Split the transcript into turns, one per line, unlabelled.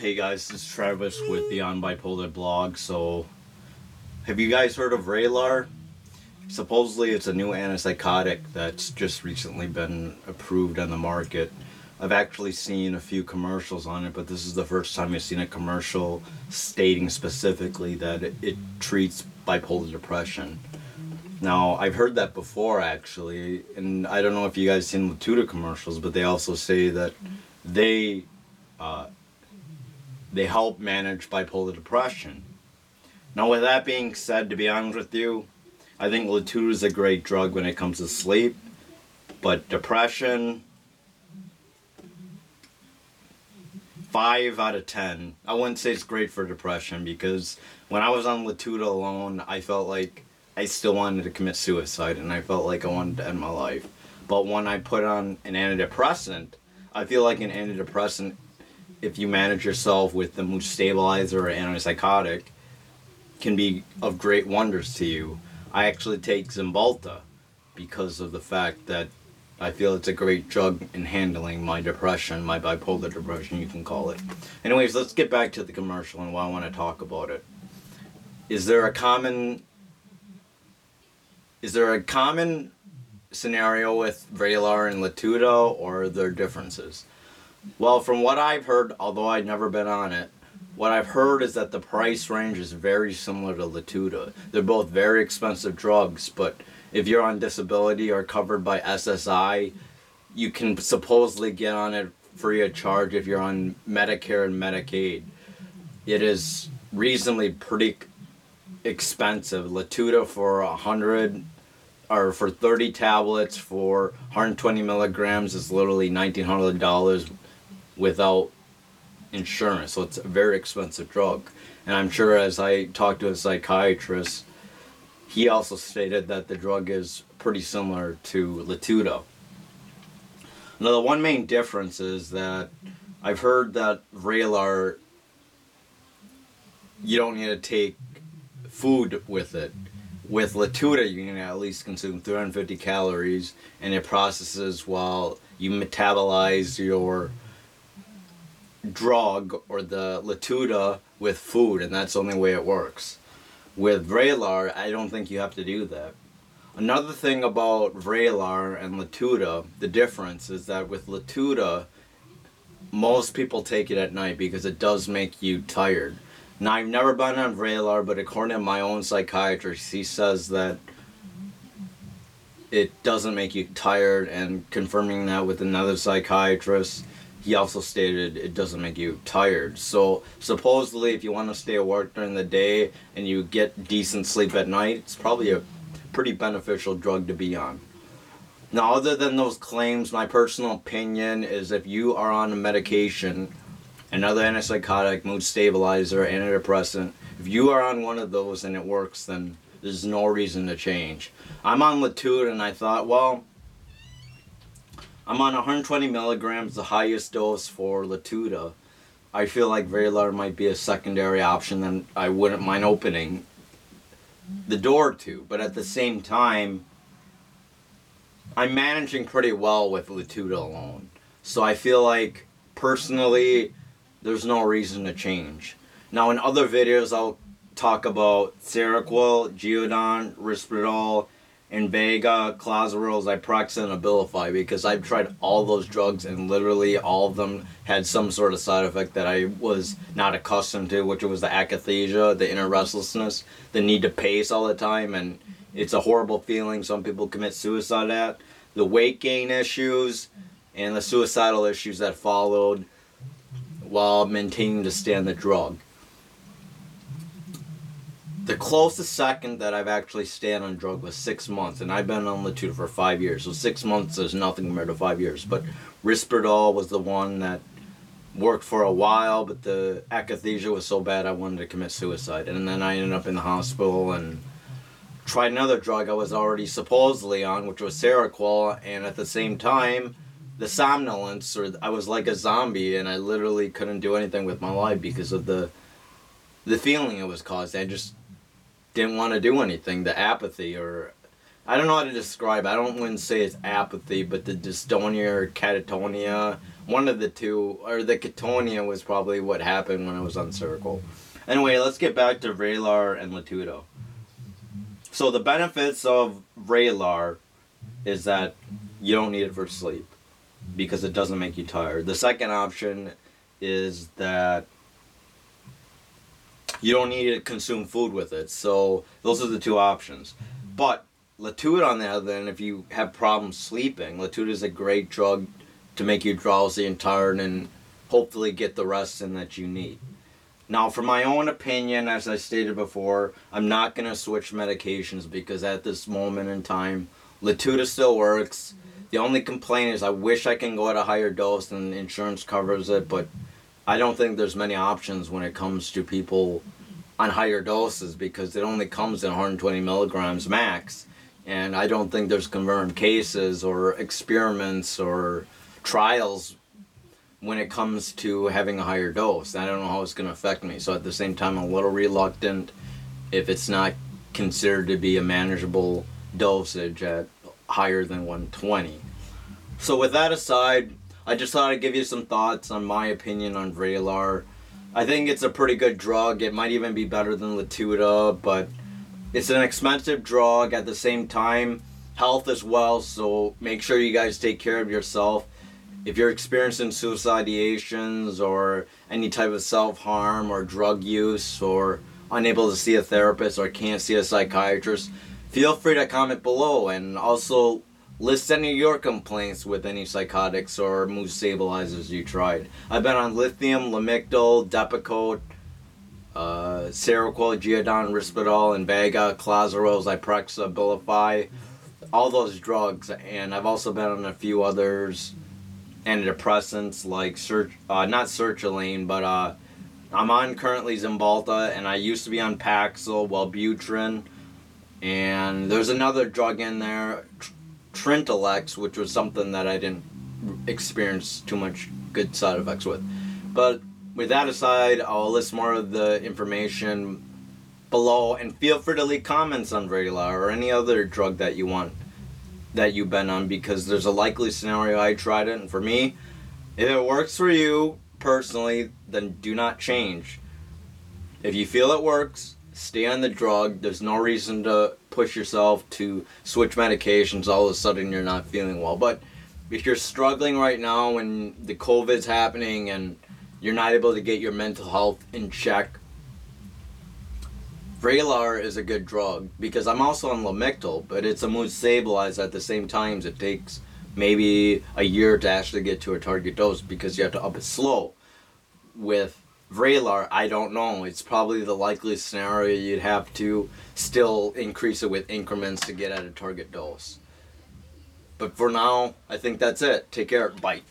Hey guys, this is Travis with Beyond Bipolar blog. So, have you guys heard of Vraylar? Supposedly, it's a new antipsychotic that's just recently been approved on the market. I've actually seen a few commercials on it, but this is the first time I've seen a commercial stating specifically that it, it treats bipolar depression. Now, I've heard that before actually, and I don't know if you guys seen the Latuda commercials, but they also say that they uh, they help manage bipolar depression. Now, with that being said, to be honest with you, I think Latuda is a great drug when it comes to sleep, but depression, five out of ten. I wouldn't say it's great for depression because when I was on Latuda alone, I felt like I still wanted to commit suicide and I felt like I wanted to end my life. But when I put on an antidepressant, I feel like an antidepressant, if you manage yourself with the mood stabilizer or antipsychotic, can be of great wonders to you. I actually take Cymbalta because of the fact that I feel it's a great drug in handling my depression, my bipolar depression, you can call it. Anyways, let's get back to the commercial and why I want to talk about it. Is there a common is there a common scenario with Vraylar and Latuda or are there differences? Well, from what I've heard, although I've never been on it, what I've heard is that the price range is very similar to Latuda. They're both very expensive drugs, but if you're on disability or covered by SSI, you can supposedly get on it free of charge if you're on Medicare and Medicaid. It is reasonably pretty expensive. Latuda for a hundred or for 30 tablets for 120 milligrams is literally $1,900 without insurance. So it's a very expensive drug. And I'm sure as I talked to a psychiatrist, he also stated that the drug is pretty similar to Latuda. Now, the one main difference is that I've heard that Vraylar, you don't need to take food with it. With Latuda, you can at least consume 350 calories, and it processes while you metabolize your drug or the Latuda with food, and that's the only way it works. With Vraylar, I don't think you have to do that. Another thing about Vraylar and Latuda, the difference is that with Latuda, most people take it at night because it does make you tired. Now, I've never been on Vraylar, but according to my own psychiatrist, he says that it doesn't make you tired, and confirming that with another psychiatrist, he also stated it doesn't make you tired. So, supposedly, if you want to stay work during the day and you get decent sleep at night, it's probably a pretty beneficial drug to be on. Now, other than those claims, my personal opinion is if you are on a medication, another antipsychotic, mood stabilizer, antidepressant, if you are on one of those and it works, then there's no reason to change. I'm on Latuda and I thought, well, I'm on 120 milligrams, the highest dose for Latuda. I feel like Vraylar might be a secondary option that I wouldn't mind opening the door to. But at the same time, I'm managing pretty well with Latuda alone. So I feel like personally, there's no reason to change. Now in other videos, I'll talk about Seroquel, Geodon, Risperdal, Invega, Clozaril, Zyprexa, and Abilify because I've tried all those drugs and literally all of them had some sort of side effect that I was not accustomed to, which was the akathisia, the inner restlessness, the need to pace all the time, and it's a horrible feeling. Some people commit suicide at the weight gain issues and the suicidal issues that followed while maintaining to stand the drug. The closest second that I've actually stayed on drug was six months, and I've been on Latuda for five years. So six months is nothing compared to five years. But Risperdal was the one that worked for a while, but the akathisia was so bad I wanted to commit suicide, and then I ended up in the hospital and tried another drug I was already supposedly on, which was Seroquel, and at the same time, the somnolence, or I was like a zombie, and I literally couldn't do anything with my life because of the the feeling it was caused. I just didn't want to do anything. The apathy, or I don't know how to describe. I don't want to say it's apathy, but the dystonia or catatonia One of the two, or the Ketonia was probably what happened when I was on Seroquel. Anyway, let's get back to Vraylar and Latuda. So the benefits of Vraylar is that you don't need it for sleep because it doesn't make you tired. The second option is that you don't need to consume food with it. So those are the two options. But Latuda, on the other hand, if you have problems sleeping, Latuda is a great drug to make you drowsy and tired and hopefully get the rest in that you need. Now, for my own opinion, as I stated before, I'm not going to switch medications because at this moment in time, Latuda still works. The only complaint is I wish I can go at a higher dose and insurance covers it, but I don't think there's many options when it comes to people on higher doses because it only comes in 120 milligrams max. And I don't think there's confirmed cases or experiments or trials when it comes to having a higher dose. I don't know how it's going to affect me. So at the same time, I'm a little reluctant if it's not considered to be a manageable dosage at higher than 120. So with that aside, I just thought I'd give you some thoughts on my opinion on Vraylar. I think it's a pretty good drug. It might even be better than Latuda, but it's an expensive drug at the same time. Health as well, so make sure you guys take care of yourself if you're experiencing suicidations or any type of self-harm or drug use or unable to see a therapist or can't see a psychiatrist, feel free to comment below and also list any of your complaints with any psychotics or mood stabilizers you tried. I've been on lithium, Lamictal, Depakote, uh, Seroquel, Geodon, Risperdal, and Invega, Clozaril, Zyprexa, Abilify, all those drugs, and I've also been on a few others antidepressants like uh, not sertraline but uh, i'm on currently Cymbalta, and i used to be on paxil wellbutrin and there's another drug in there Trintellix which was something that i didn't experience too much good side effects with but with that aside i'll list more of the information below and feel free to leave comments on Vraylar or any other drug that you want that you've been on because there's a likely scenario I tried it, and for me, if it works for you personally, then do not change. If you feel it works, stay on the drug. There's no reason to push yourself to switch medications all of a sudden you're not feeling well. But if you're struggling right now and the COVID's happening and you're not able to get your mental health in check, Vraylar is a good drug because I'm also on Lamictal, but it's a mood stabilizer at the same time. It takes maybe a year to actually get to a target dose because you have to up it slow. With Vraylar, I don't know. It's probably the likeliest scenario you'd have to still increase it with increments to get at a target dose. But for now, I think that's it. Take care. Bye.